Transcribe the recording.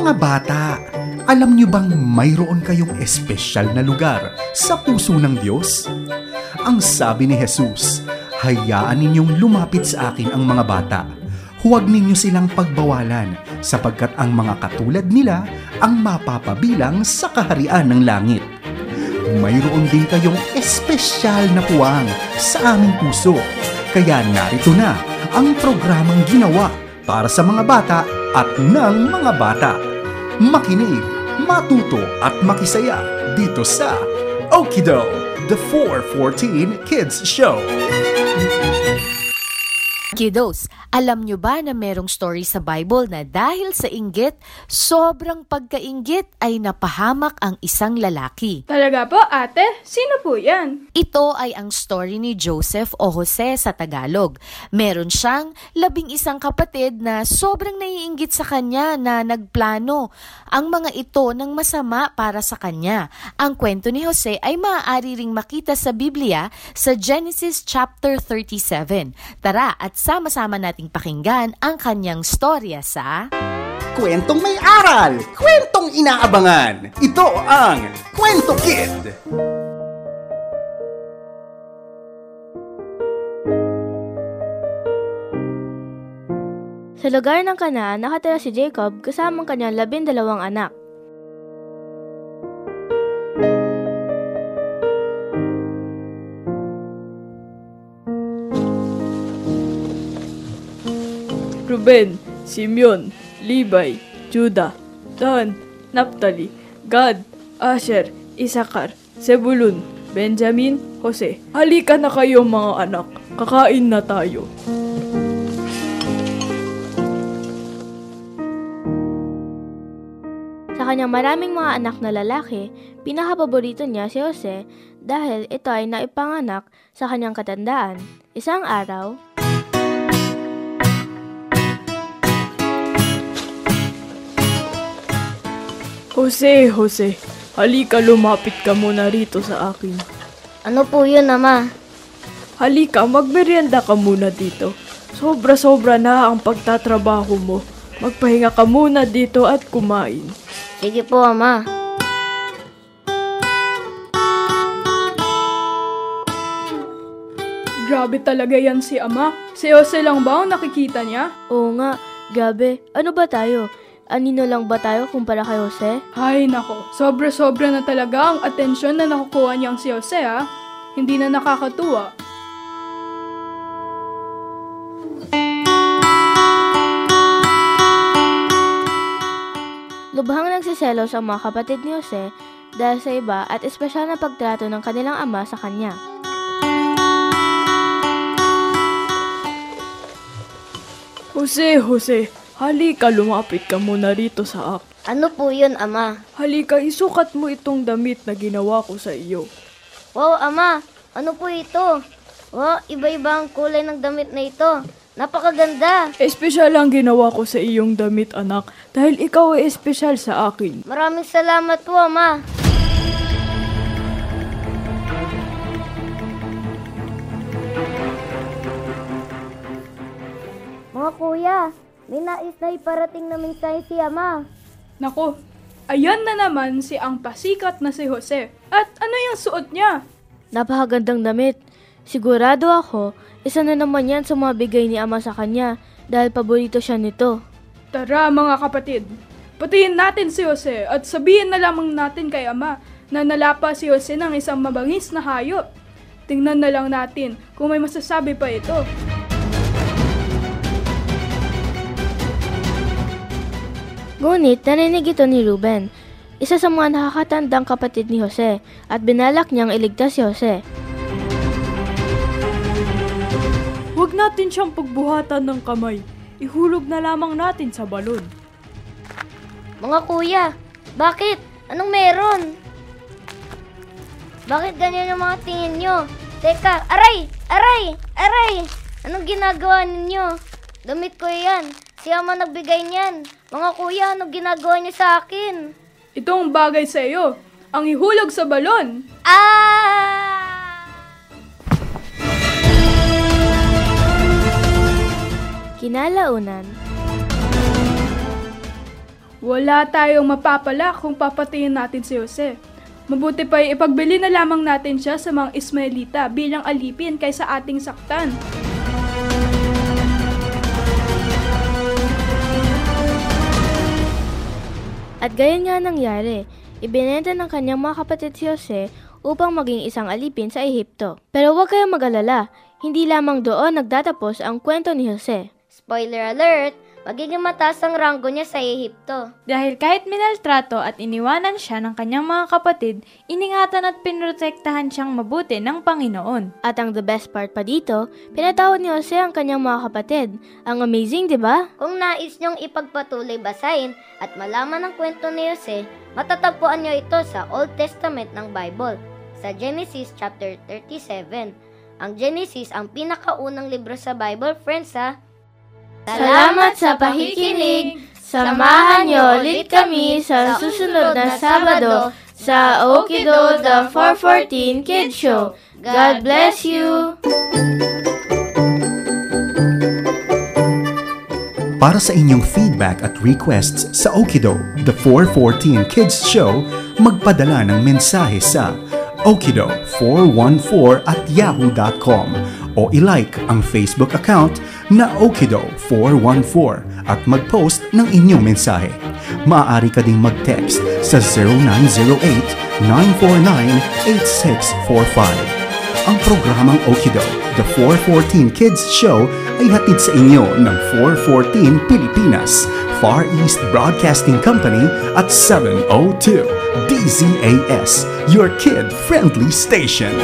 Mga bata, alam niyo bang mayroon kayong espesyal na lugar sa puso ng Diyos? Ang sabi ni Jesus, hayaan ninyong lumapit sa akin ang mga bata. Huwag ninyo silang pagbawalan sapagkat ang mga katulad nila ang mapapabilang sa kaharian ng langit. Mayroon din kayong espesyal na puwang sa aming puso. Kaya narito na ang programang ginawa para sa mga bata at ng mga bata. Makinig, matuto at makisaya dito sa Okido, the 414 Kids Show. Kiddos, alam nyo ba na merong story sa Bible na dahil sa inggit, sobrang pagkainggit ay napahamak ang isang lalaki? Talaga po, ate? Sino po yan? Ito ay ang story ni Joseph o Jose sa Tagalog. Meron siyang labing isang kapatid na sobrang naiinggit sa kanya na nagplano ang mga ito ng masama para sa kanya. Ang kwento ni Jose ay maaari ring makita sa Biblia sa Genesis chapter 37. Tara at sama-sama nating pakinggan ang kanyang storya sa... Kwentong may aral, kwentong inaabangan. Ito ang Kwento Kid. Sa lugar ng Kanaan, nakatira si Jacob kasama ang kanyang labindalawang anak. Ruben, Simeon, Levi, Judah, Dan, Naphtali, Gad, Asher, Isakar, Zebulun, Benjamin, Jose. Halika na kayo mga anak, kakain na tayo. Sa kanyang maraming mga anak na lalaki, pinakapaborito niya si Jose dahil ito ay naipanganak sa kanyang katandaan. Isang araw, Jose, Jose, halika lumapit ka muna rito sa akin. Ano po yun, Ama? Halika, magmerienda ka muna dito. Sobra-sobra na ang pagtatrabaho mo. Magpahinga ka muna dito at kumain. Sige po, Ama. Grabe talaga yan si Ama. Si Jose lang ba ang nakikita niya? Oo nga, gabi. Ano ba tayo? Anino lang ba tayo kumpara kay Jose? Ay nako, sobra-sobra na talaga ang atensyon na nakukuha niyang si Jose ha. Hindi na nakakatuwa. Lubhang nagsiselos ang mga kapatid ni Jose dahil sa iba at espesyal na pagtrato ng kanilang ama sa kanya. Jose, Jose, halika lumapit ka muna rito sa akin. Ano po yun, Ama? Halika, isukat mo itong damit na ginawa ko sa iyo. Wow, Ama! Ano po ito? Wow, iba-iba ang kulay ng damit na ito. Napakaganda! Espesyal ang ginawa ko sa iyong damit, anak, dahil ikaw ay espesyal sa akin. Maraming salamat po, Ama. Mga kuya, may nais na iparating namin kayo si Ama. Nako, ayan na naman si ang pasikat na si Jose. At ano yung suot niya? Napakagandang damit. Sigurado ako, isa na naman yan sa mga bigay ni Ama sa kanya dahil paborito siya nito. Tara mga kapatid, patayin natin si Jose at sabihin na lamang natin kay Ama na nalapa si Jose ng isang mabangis na hayop. Tingnan na lang natin kung may masasabi pa ito. Ngunit narinig ito ni Ruben, isa sa mga nakakatandang kapatid ni Jose at binalak niyang iligtas si Jose. Huwag natin siyang pagbuhatan ng kamay. Ihulog na lamang natin sa balon. Mga kuya, bakit? Anong meron? Bakit ganyan yung mga tingin nyo? Teka, aray! Aray! Aray! Anong ginagawa ninyo? Damit ko yan. Si Ama nagbigay niyan. Mga kuya, anong ginagawa niyo sa akin? Itong bagay sa iyo, ang ihulog sa balon. Ah! Kinalaunan, Wala tayong mapapala kung papatayin natin si Jose. Mabuti pa ipagbili na lamang natin siya sa mga Ismaelita bilang alipin kaysa ating saktan. At gayon nga nangyari, ibinenta ng kanyang mga kapatid si Jose upang maging isang alipin sa Ehipto. Pero huwag kayong mag-alala, hindi lamang doon nagdatapos ang kwento ni Jose. Spoiler alert, magiging mataas ang ranggo niya sa Ehipto. Dahil kahit minaltrato at iniwanan siya ng kanyang mga kapatid, iningatan at pinrotektahan siyang mabuti ng Panginoon. At ang the best part pa dito, pinatawad ni Jose ang kanyang mga kapatid. Ang amazing, di ba? Kung nais niyong ipagpatuloy basahin at malaman ang kwento ni Jose, matatagpuan niyo ito sa Old Testament ng Bible, sa Genesis chapter 37. Ang Genesis ang pinakaunang libro sa Bible, friends ha. Salamat sa pakikinig. Samahan niyo ulit kami sa susunod na Sabado sa Okido The 414 Kids Show. God bless you! Para sa inyong feedback at requests sa Okido, The 414 Kids Show, magpadala ng mensahe sa okido414 at yahoo.com o ilike ang Facebook account na Okido414 at mag-post ng inyong mensahe. Maaari ka ding mag-text sa 0908-949-8645. Ang programang Okido, The 414 Kids Show ay hatid sa inyo ng 414 Pilipinas, Far East Broadcasting Company at 702 DZAS, your kid-friendly station.